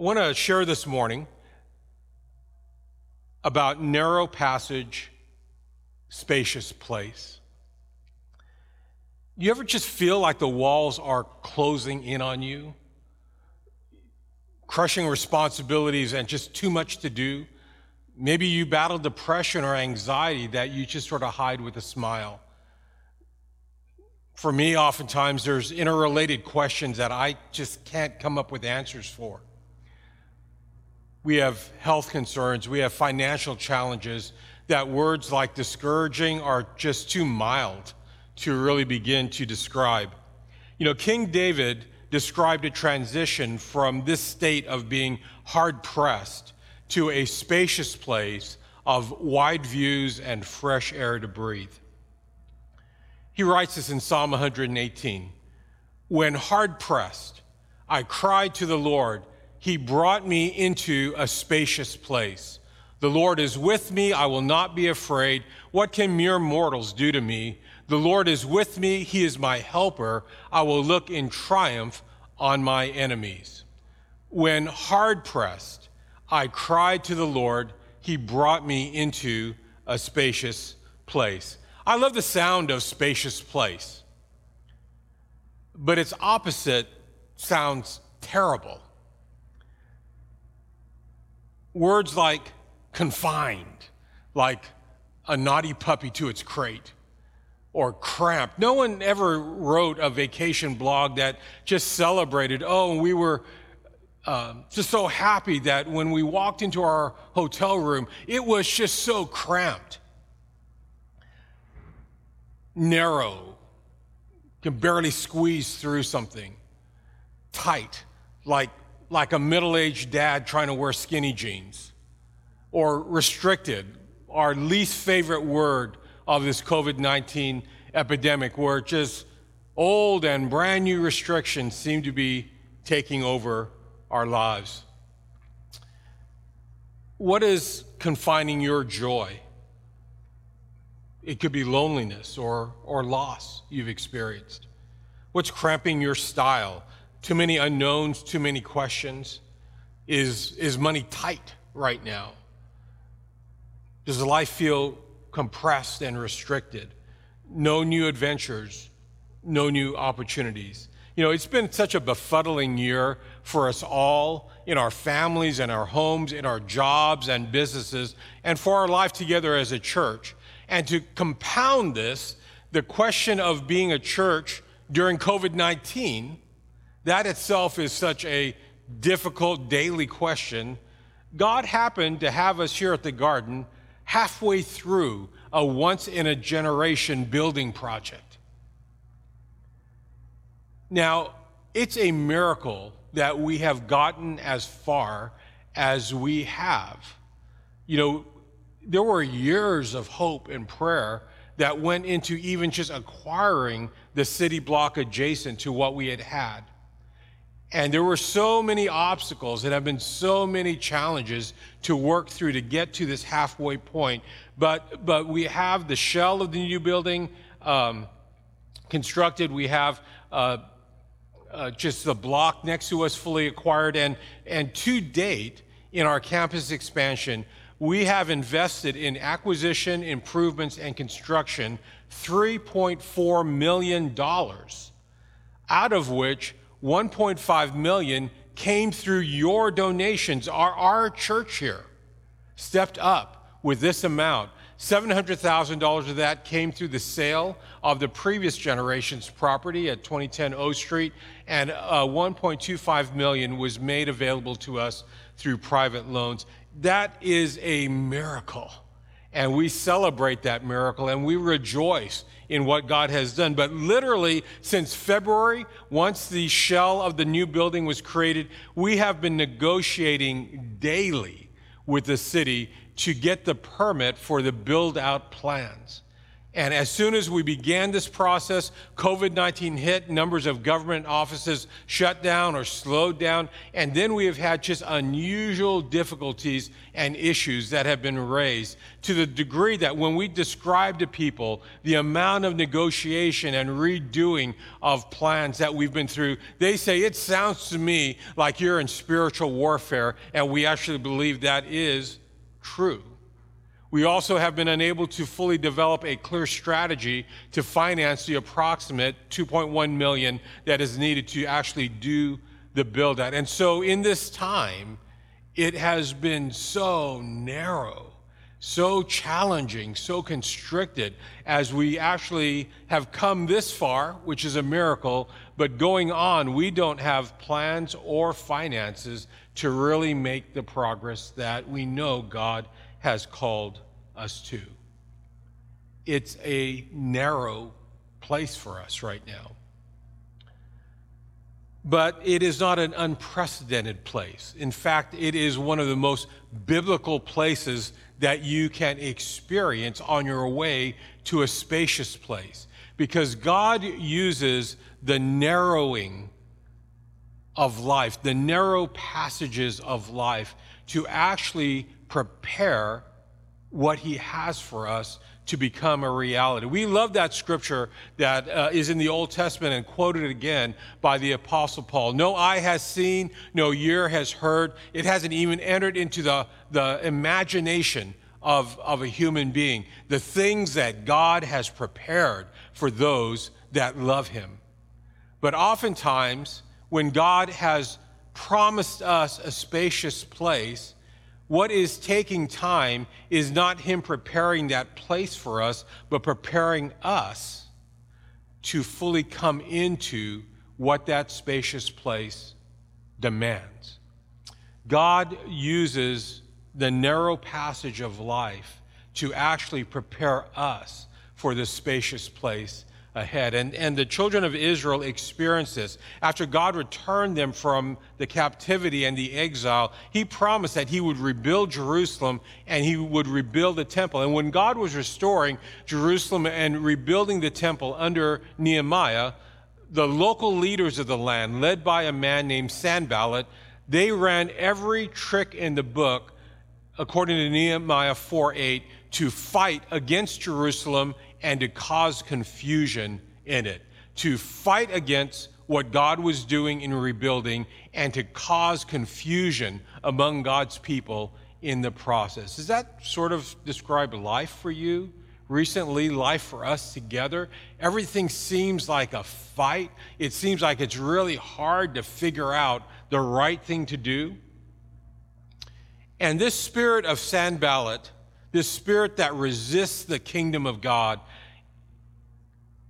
I want to share this morning about narrow passage, spacious place. You ever just feel like the walls are closing in on you? Crushing responsibilities and just too much to do? Maybe you battle depression or anxiety that you just sort of hide with a smile. For me, oftentimes there's interrelated questions that I just can't come up with answers for. We have health concerns, we have financial challenges that words like discouraging are just too mild to really begin to describe. You know, King David described a transition from this state of being hard pressed to a spacious place of wide views and fresh air to breathe. He writes this in Psalm 118 When hard pressed, I cried to the Lord, He brought me into a spacious place. The Lord is with me, I will not be afraid. What can mere mortals do to me? The Lord is with me, He is my helper. I will look in triumph on my enemies. When hard pressed, I cried to the Lord, He brought me into a spacious place. I love the sound of spacious place, but its opposite sounds terrible. Words like confined, like a naughty puppy to its crate, or cramped. No one ever wrote a vacation blog that just celebrated, oh, we were uh, just so happy that when we walked into our hotel room, it was just so cramped. Narrow, can barely squeeze through something, tight, like, like a middle aged dad trying to wear skinny jeans, or restricted, our least favorite word of this COVID 19 epidemic, where just old and brand new restrictions seem to be taking over our lives. What is confining your joy? It could be loneliness or, or loss you've experienced. What's cramping your style? Too many unknowns, too many questions? Is, is money tight right now? Does life feel compressed and restricted? No new adventures, no new opportunities. You know, it's been such a befuddling year for us all in our families and our homes, in our jobs and businesses, and for our life together as a church. And to compound this, the question of being a church during COVID 19, that itself is such a difficult daily question. God happened to have us here at the garden halfway through a once in a generation building project. Now, it's a miracle that we have gotten as far as we have. You know, there were years of hope and prayer that went into even just acquiring the city block adjacent to what we had had. And there were so many obstacles and have been so many challenges to work through to get to this halfway point. But, but we have the shell of the new building um, constructed. We have uh, uh, just the block next to us fully acquired. And, and to date, in our campus expansion, we have invested in acquisition, improvements, and construction $3.4 million, out of which 1.5 million came through your donations. Our, our church here stepped up with this amount. $700,000 of that came through the sale of the previous generation's property at 2010 O Street, and uh, 1.25 million was made available to us through private loans. That is a miracle. And we celebrate that miracle and we rejoice in what God has done. But literally, since February, once the shell of the new building was created, we have been negotiating daily with the city to get the permit for the build out plans. And as soon as we began this process, COVID 19 hit, numbers of government offices shut down or slowed down. And then we have had just unusual difficulties and issues that have been raised to the degree that when we describe to people the amount of negotiation and redoing of plans that we've been through, they say, It sounds to me like you're in spiritual warfare. And we actually believe that is true. We also have been unable to fully develop a clear strategy to finance the approximate 2.1 million that is needed to actually do the build out. And so in this time, it has been so narrow, so challenging, so constricted as we actually have come this far, which is a miracle, but going on, we don't have plans or finances to really make the progress that we know God has called us to. It's a narrow place for us right now. But it is not an unprecedented place. In fact, it is one of the most biblical places that you can experience on your way to a spacious place. Because God uses the narrowing of life, the narrow passages of life, to actually prepare what he has for us to become a reality. We love that scripture that uh, is in the Old Testament and quoted again by the Apostle Paul. No eye has seen, no ear has heard. It hasn't even entered into the, the imagination of, of a human being. The things that God has prepared for those that love him. But oftentimes, when God has promised us a spacious place, what is taking time is not Him preparing that place for us, but preparing us to fully come into what that spacious place demands. God uses the narrow passage of life to actually prepare us for this spacious place ahead. And, and the children of Israel experienced this. After God returned them from the captivity and the exile, he promised that he would rebuild Jerusalem and he would rebuild the temple. And when God was restoring Jerusalem and rebuilding the temple under Nehemiah, the local leaders of the land, led by a man named Sanballat, they ran every trick in the book, according to Nehemiah 4 8, to fight against Jerusalem and to cause confusion in it, to fight against what God was doing in rebuilding and to cause confusion among God's people in the process. Does that sort of describe life for you? Recently, life for us together, everything seems like a fight. It seems like it's really hard to figure out the right thing to do. And this spirit of Sanballat this spirit that resists the kingdom of God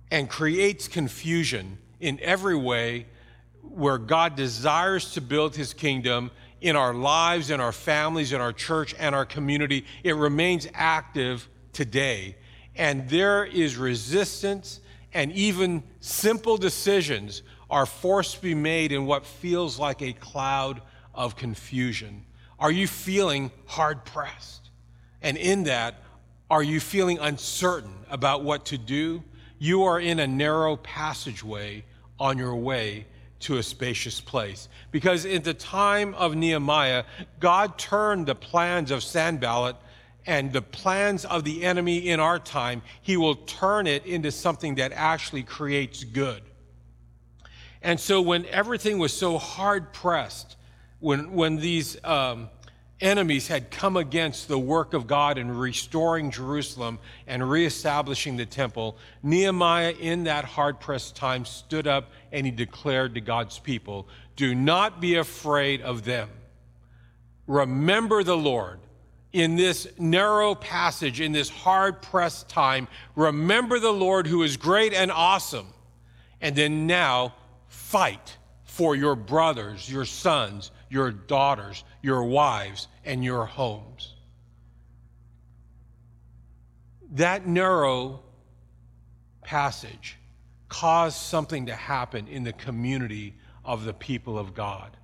and creates confusion in every way where God desires to build his kingdom in our lives, in our families, in our church, and our community. It remains active today. And there is resistance, and even simple decisions are forced to be made in what feels like a cloud of confusion. Are you feeling hard pressed? And in that, are you feeling uncertain about what to do? You are in a narrow passageway on your way to a spacious place. Because in the time of Nehemiah, God turned the plans of Sanballat and the plans of the enemy in our time, he will turn it into something that actually creates good. And so when everything was so hard pressed, when, when these um, enemies had come against the work of God in restoring Jerusalem and reestablishing the temple, Nehemiah, in that hard pressed time, stood up and he declared to God's people, Do not be afraid of them. Remember the Lord. In this narrow passage, in this hard pressed time, remember the Lord who is great and awesome. And then now fight for your brothers, your sons, your daughters, your wives, and your homes. That narrow passage caused something to happen in the community of the people of God.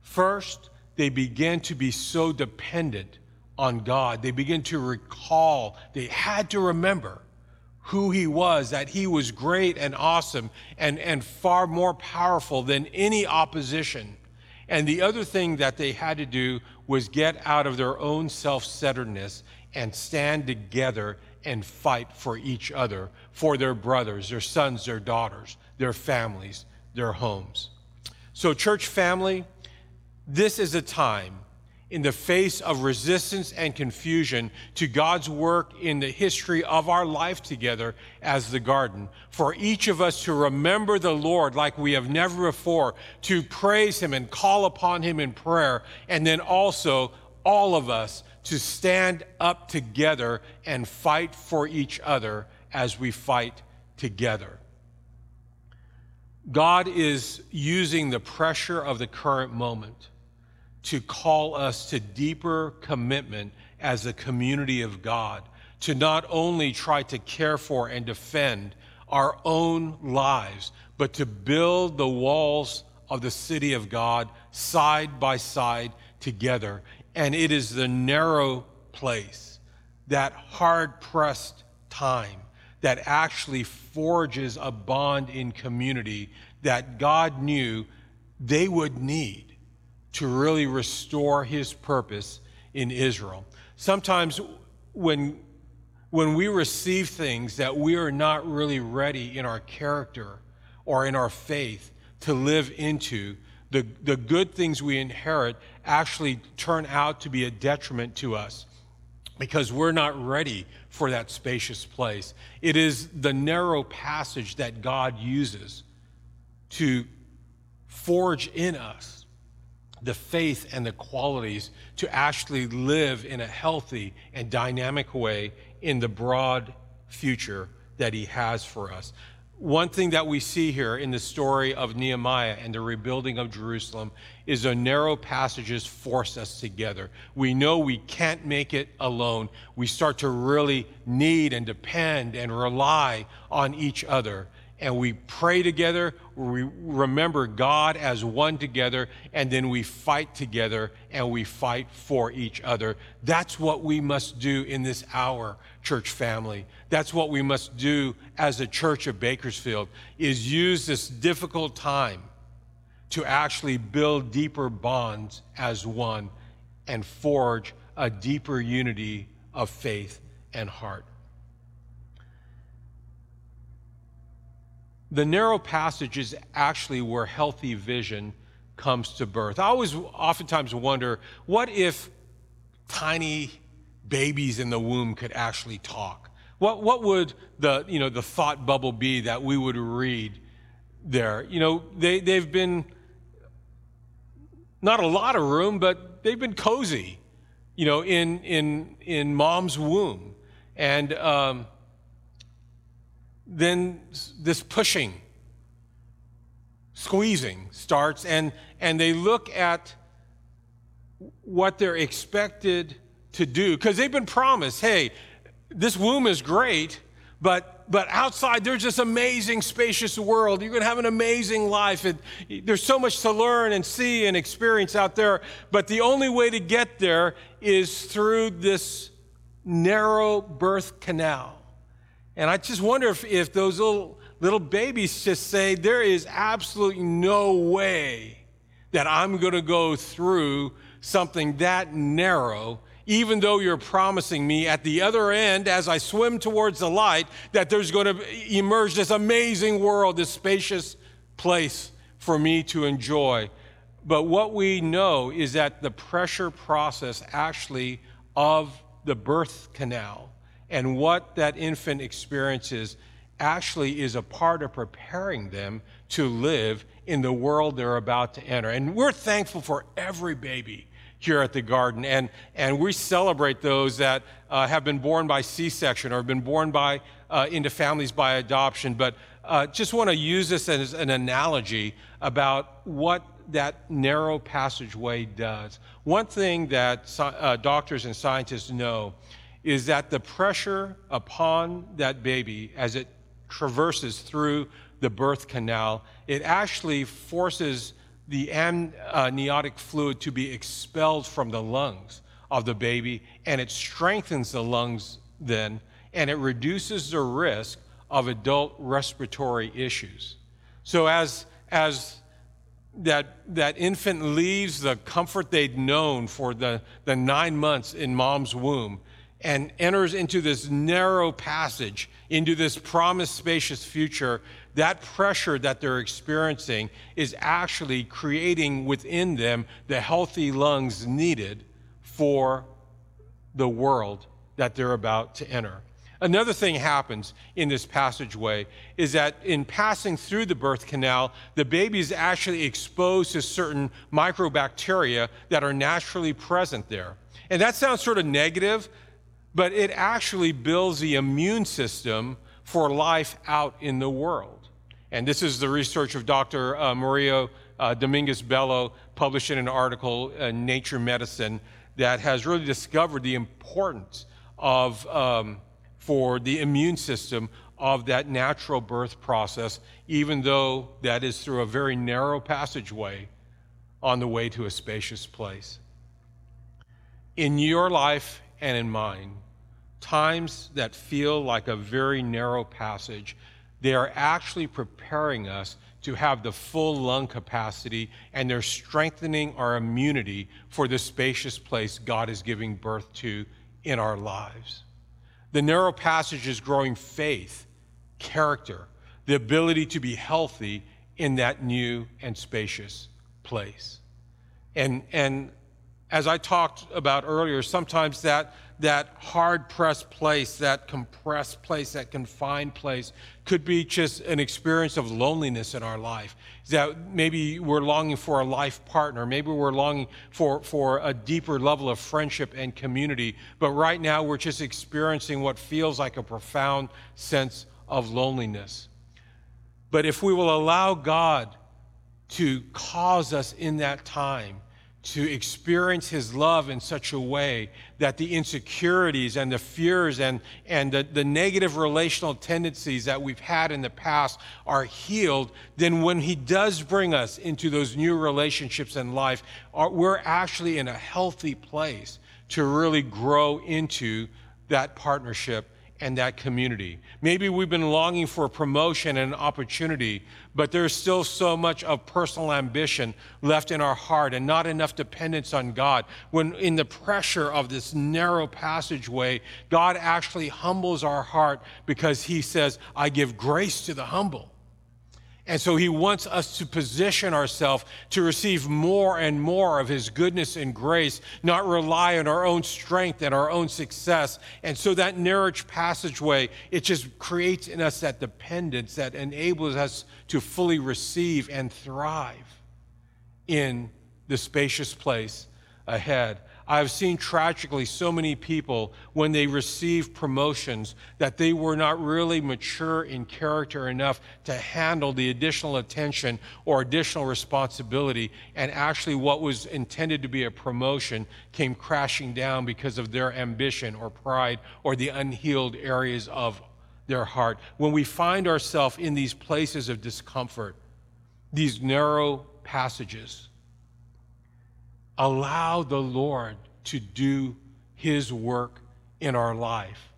First, they began to be so dependent on God. They began to recall, they had to remember who he was, that he was great and awesome and, and far more powerful than any opposition. And the other thing that they had to do was get out of their own self centeredness and stand together and fight for each other, for their brothers, their sons, their daughters, their families, their homes. So, church family, this is a time in the face of resistance and confusion to God's work in the history of our life together as the garden, for each of us to remember the Lord like we have never before, to praise Him and call upon Him in prayer, and then also all of us to stand up together and fight for each other as we fight together. God is using the pressure of the current moment to call us to deeper commitment as a community of God, to not only try to care for and defend our own lives, but to build the walls of the city of God side by side together. And it is the narrow place, that hard pressed time, that actually forges a bond in community that God knew they would need to really restore his purpose in Israel. Sometimes when, when we receive things that we are not really ready in our character or in our faith to live into, the, the good things we inherit actually turn out to be a detriment to us because we're not ready for that spacious place. It is the narrow passage that God uses to forge in us the faith and the qualities to actually live in a healthy and dynamic way in the broad future that he has for us. One thing that we see here in the story of Nehemiah and the rebuilding of Jerusalem is the narrow passages force us together. We know we can't make it alone. We start to really need and depend and rely on each other and we pray together, we remember God as one together, and then we fight together and we fight for each other. That's what we must do in this hour, church family. That's what we must do as a church of Bakersfield is use this difficult time to actually build deeper bonds as one and forge a deeper unity of faith and heart. The narrow passage is actually where healthy vision comes to birth. I always oftentimes wonder what if tiny babies in the womb could actually talk? What, what would the, you know, the thought bubble be that we would read there? You know, they, they've been not a lot of room, but they've been cozy, you know, in, in, in mom's womb. And um, then this pushing, squeezing starts, and, and they look at what they're expected to do because they've been promised hey, this womb is great, but, but outside there's this amazing, spacious world. You're going to have an amazing life. It, there's so much to learn and see and experience out there, but the only way to get there is through this narrow birth canal. And I just wonder if, if those little, little babies just say, There is absolutely no way that I'm going to go through something that narrow, even though you're promising me at the other end, as I swim towards the light, that there's going to emerge this amazing world, this spacious place for me to enjoy. But what we know is that the pressure process actually of the birth canal and what that infant experiences actually is a part of preparing them to live in the world they're about to enter. And we're thankful for every baby here at the garden. And, and we celebrate those that uh, have been born by C section or have been born by, uh, into families by adoption. But uh, just want to use this as an analogy about what that narrow passageway does. One thing that uh, doctors and scientists know is that the pressure upon that baby as it traverses through the birth canal, it actually forces the amniotic fluid to be expelled from the lungs of the baby, and it strengthens the lungs then, and it reduces the risk of adult respiratory issues. So as, as that, that infant leaves the comfort they'd known for the, the nine months in mom's womb and enters into this narrow passage, into this promised spacious future, that pressure that they're experiencing is actually creating within them the healthy lungs needed for the world that they're about to enter. Another thing happens in this passageway is that in passing through the birth canal, the baby is actually exposed to certain microbacteria that are naturally present there. And that sounds sort of negative, but it actually builds the immune system for life out in the world. And this is the research of Dr. Uh, Mario uh, Dominguez Bello, published in an article in Nature Medicine, that has really discovered the importance of, um, for the immune system of that natural birth process, even though that is through a very narrow passageway on the way to a spacious place. In your life and in mine, times that feel like a very narrow passage, they are actually preparing us to have the full lung capacity and they're strengthening our immunity for the spacious place God is giving birth to in our lives. The narrow passage is growing faith, character, the ability to be healthy in that new and spacious place. And, and as I talked about earlier, sometimes that that hard pressed place, that compressed place, that confined place could be just an experience of loneliness in our life. That maybe we're longing for a life partner, maybe we're longing for, for a deeper level of friendship and community, but right now we're just experiencing what feels like a profound sense of loneliness. But if we will allow God to cause us in that time to experience his love in such a way that the insecurities and the fears and, and the, the negative relational tendencies that we've had in the past are healed, then when he does bring us into those new relationships in life, we're actually in a healthy place to really grow into that partnership and that community. Maybe we've been longing for a promotion and an opportunity, but there's still so much of personal ambition left in our heart and not enough dependence on God. When in the pressure of this narrow passageway, God actually humbles our heart because He says, I give grace to the humble. And so he wants us to position ourselves to receive more and more of his goodness and grace, not rely on our own strength and our own success. And so that marriage passageway, it just creates in us that dependence that enables us to fully receive and thrive in the spacious place ahead. I've seen tragically so many people when they receive promotions that they were not really mature in character enough to handle the additional attention or additional responsibility. And actually, what was intended to be a promotion came crashing down because of their ambition or pride or the unhealed areas of their heart. When we find ourselves in these places of discomfort, these narrow passages, allow the Lord to do his work in our life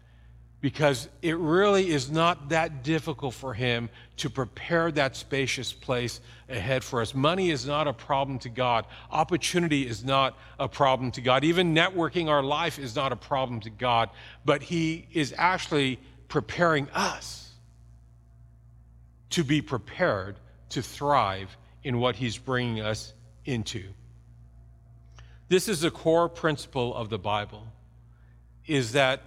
because it really is not that difficult for him to prepare that spacious place ahead for us. Money is not a problem to God. Opportunity is not a problem to God. Even networking our life is not a problem to God. But he is actually preparing us to be prepared to thrive in what he's bringing us into. This is the core principle of the Bible is that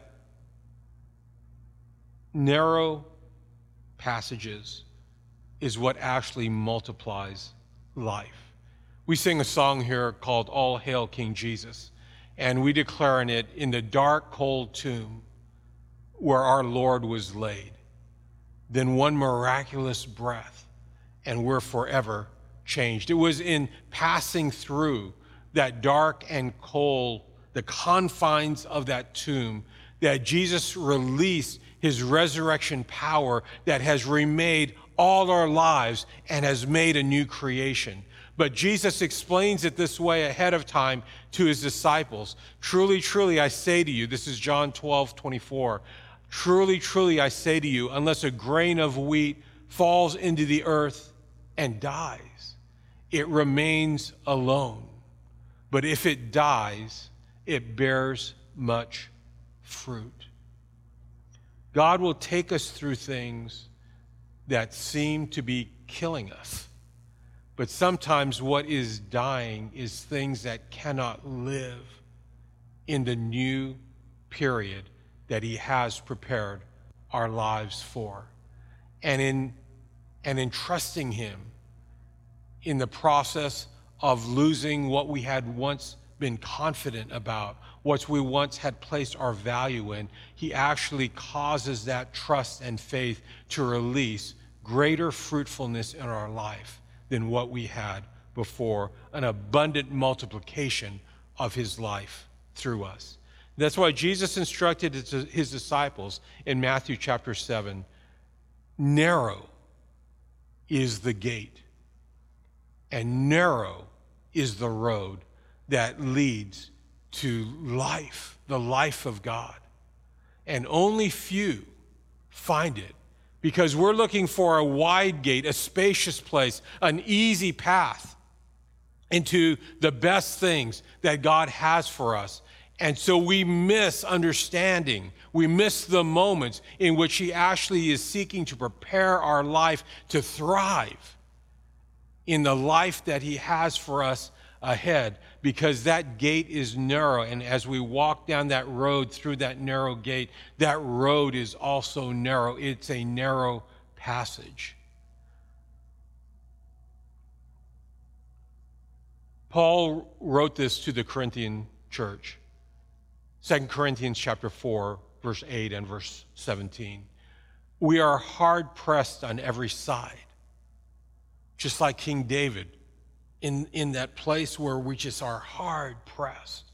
narrow passages is what actually multiplies life. We sing a song here called All Hail King Jesus, and we declare in it, in the dark, cold tomb where our Lord was laid, then one miraculous breath, and we're forever changed. It was in passing through that dark and cold, the confines of that tomb, that Jesus released his resurrection power that has remade all our lives and has made a new creation. But Jesus explains it this way ahead of time to his disciples. Truly, truly, I say to you, this is John 12, 24. Truly, truly, I say to you, unless a grain of wheat falls into the earth and dies, it remains alone. But if it dies, it bears much fruit. God will take us through things that seem to be killing us. But sometimes what is dying is things that cannot live in the new period that He has prepared our lives for. And in, and in trusting Him in the process of losing what we had once been confident about, what we once had placed our value in, He actually causes that trust and faith to release greater fruitfulness in our life than what we had before, an abundant multiplication of His life through us. That's why Jesus instructed his disciples in Matthew chapter 7 narrow is the gate, and narrow is the road that leads to life, the life of God. And only few find it because we're looking for a wide gate, a spacious place, an easy path into the best things that God has for us. And so we miss understanding. We miss the moments in which He actually is seeking to prepare our life to thrive in the life that He has for us ahead because that gate is narrow. And as we walk down that road through that narrow gate, that road is also narrow. It's a narrow passage. Paul wrote this to the Corinthian church. 2 Corinthians chapter 4, verse 8 and verse 17. We are hard pressed on every side, just like King David in, in that place where we just are hard pressed,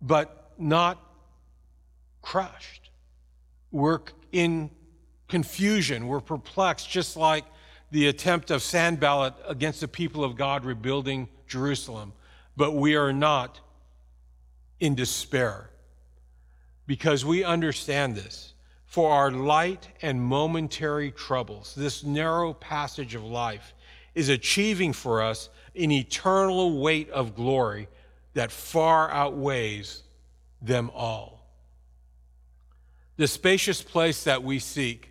but not crushed. We're in confusion, we're perplexed, just like the attempt of Sanballat against the people of God rebuilding Jerusalem. But we are not in despair because we understand this. For our light and momentary troubles, this narrow passage of life is achieving for us an eternal weight of glory that far outweighs them all. The spacious place that we seek,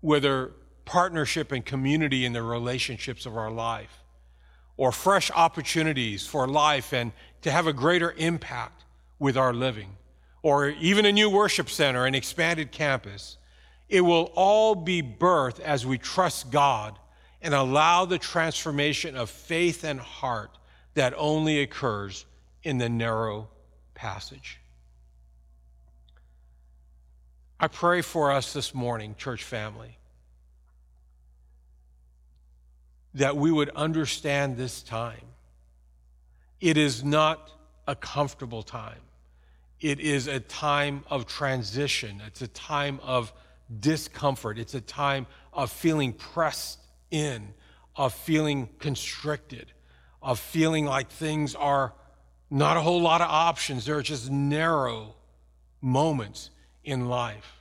whether partnership and community in the relationships of our life, or fresh opportunities for life and to have a greater impact with our living, or even a new worship center, an expanded campus, it will all be birthed as we trust God and allow the transformation of faith and heart that only occurs in the narrow passage. I pray for us this morning, church family, that we would understand this time. It is not a comfortable time. It is a time of transition. It's a time of discomfort. It's a time of feeling pressed in, of feeling constricted, of feeling like things are not a whole lot of options. There are just narrow moments in life.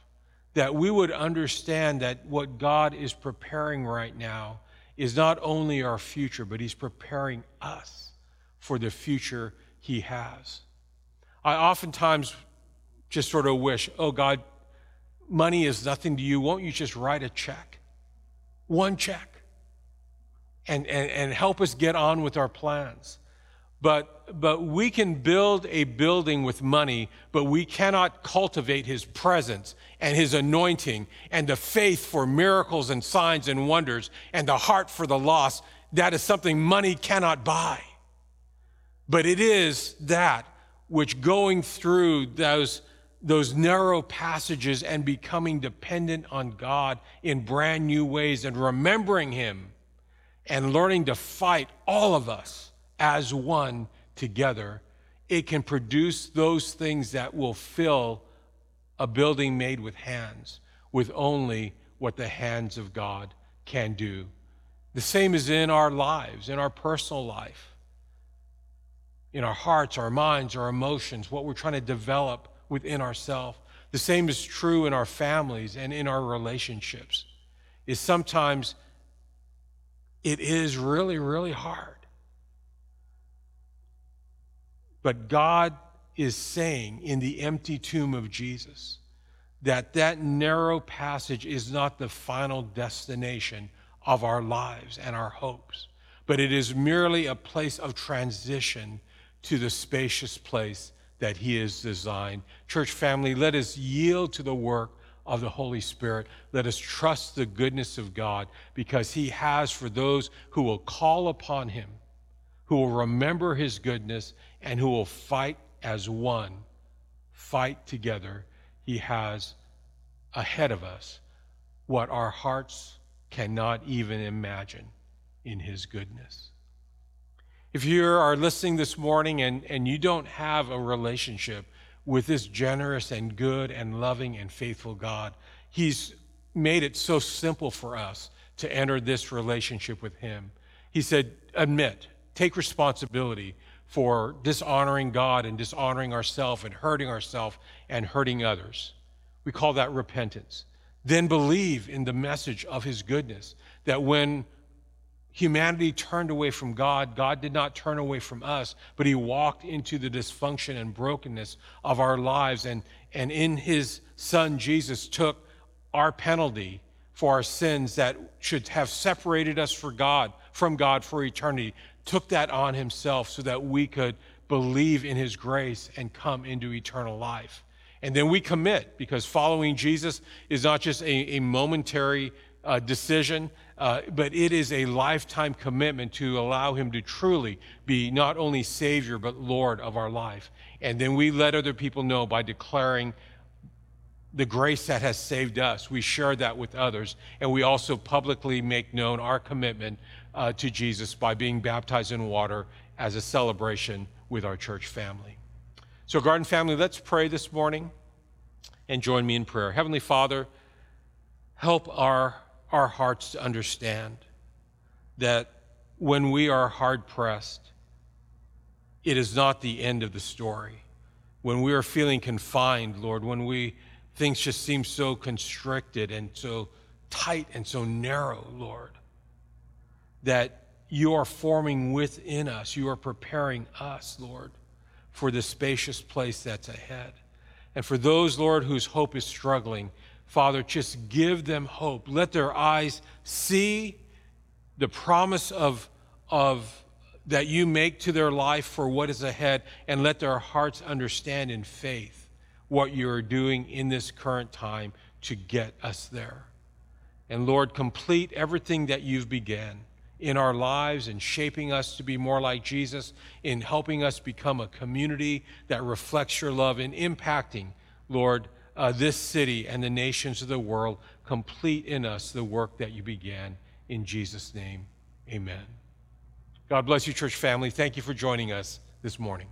That we would understand that what God is preparing right now is not only our future, but He's preparing us for the future He has. I oftentimes just sort of wish, oh God, money is nothing to you. Won't you just write a check? One check and, and, and help us get on with our plans. But, but we can build a building with money, but we cannot cultivate his presence and his anointing and the faith for miracles and signs and wonders and the heart for the lost. That is something money cannot buy. But it is that which going through those, those narrow passages and becoming dependent on God in brand new ways and remembering him and learning to fight all of us as one together, it can produce those things that will fill a building made with hands, with only what the hands of God can do. The same is in our lives, in our personal life, in our hearts, our minds, our emotions, what we're trying to develop within ourselves. The same is true in our families and in our relationships. Is sometimes it is really, really hard. But God is saying in the empty tomb of Jesus that that narrow passage is not the final destination of our lives and our hopes, but it is merely a place of transition to the spacious place that He has designed. Church family, let us yield to the work of the Holy Spirit. Let us trust the goodness of God because He has for those who will call upon Him, who will remember His goodness, and who will fight as one, fight together. He has ahead of us what our hearts cannot even imagine in His goodness. If you are listening this morning and, and you don't have a relationship with this generous and good and loving and faithful God, He's made it so simple for us to enter this relationship with Him. He said, Admit, take responsibility for dishonoring God and dishonoring ourselves and hurting ourselves and hurting others. We call that repentance. Then believe in the message of His goodness that when humanity turned away from God, God did not turn away from us, but He walked into the dysfunction and brokenness of our lives. And, and in His Son, Jesus took our penalty for our sins that should have separated us for God, from God for eternity, took that on Himself so that we could believe in His grace and come into eternal life. And then we commit because following Jesus is not just a, a momentary uh, decision, uh, but it is a lifetime commitment to allow Him to truly be not only Savior, but Lord of our life. And then we let other people know by declaring the grace that has saved us. We share that with others. And we also publicly make known our commitment uh, to Jesus by being baptized in water as a celebration with our church family. So, Garden family, let's pray this morning and join me in prayer. Heavenly Father, help our our hearts to understand that when we are hard pressed, it is not the end of the story. When we are feeling confined, Lord, when we things just seem so constricted and so tight and so narrow, Lord, that you are forming within us, you are preparing us, Lord, for the spacious place that's ahead. And for those, Lord, whose hope is struggling, Father, just give them hope. Let their eyes see the promise of, of that you make to their life for what is ahead, and let their hearts understand in faith what you are doing in this current time to get us there. And Lord, complete everything that you've began in our lives and shaping us to be more like Jesus, in helping us become a community that reflects your love, and impacting, Lord, uh, this city and the nations of the world. Complete in us the work that you began. In Jesus' name, amen. God bless you, church family. Thank you for joining us this morning.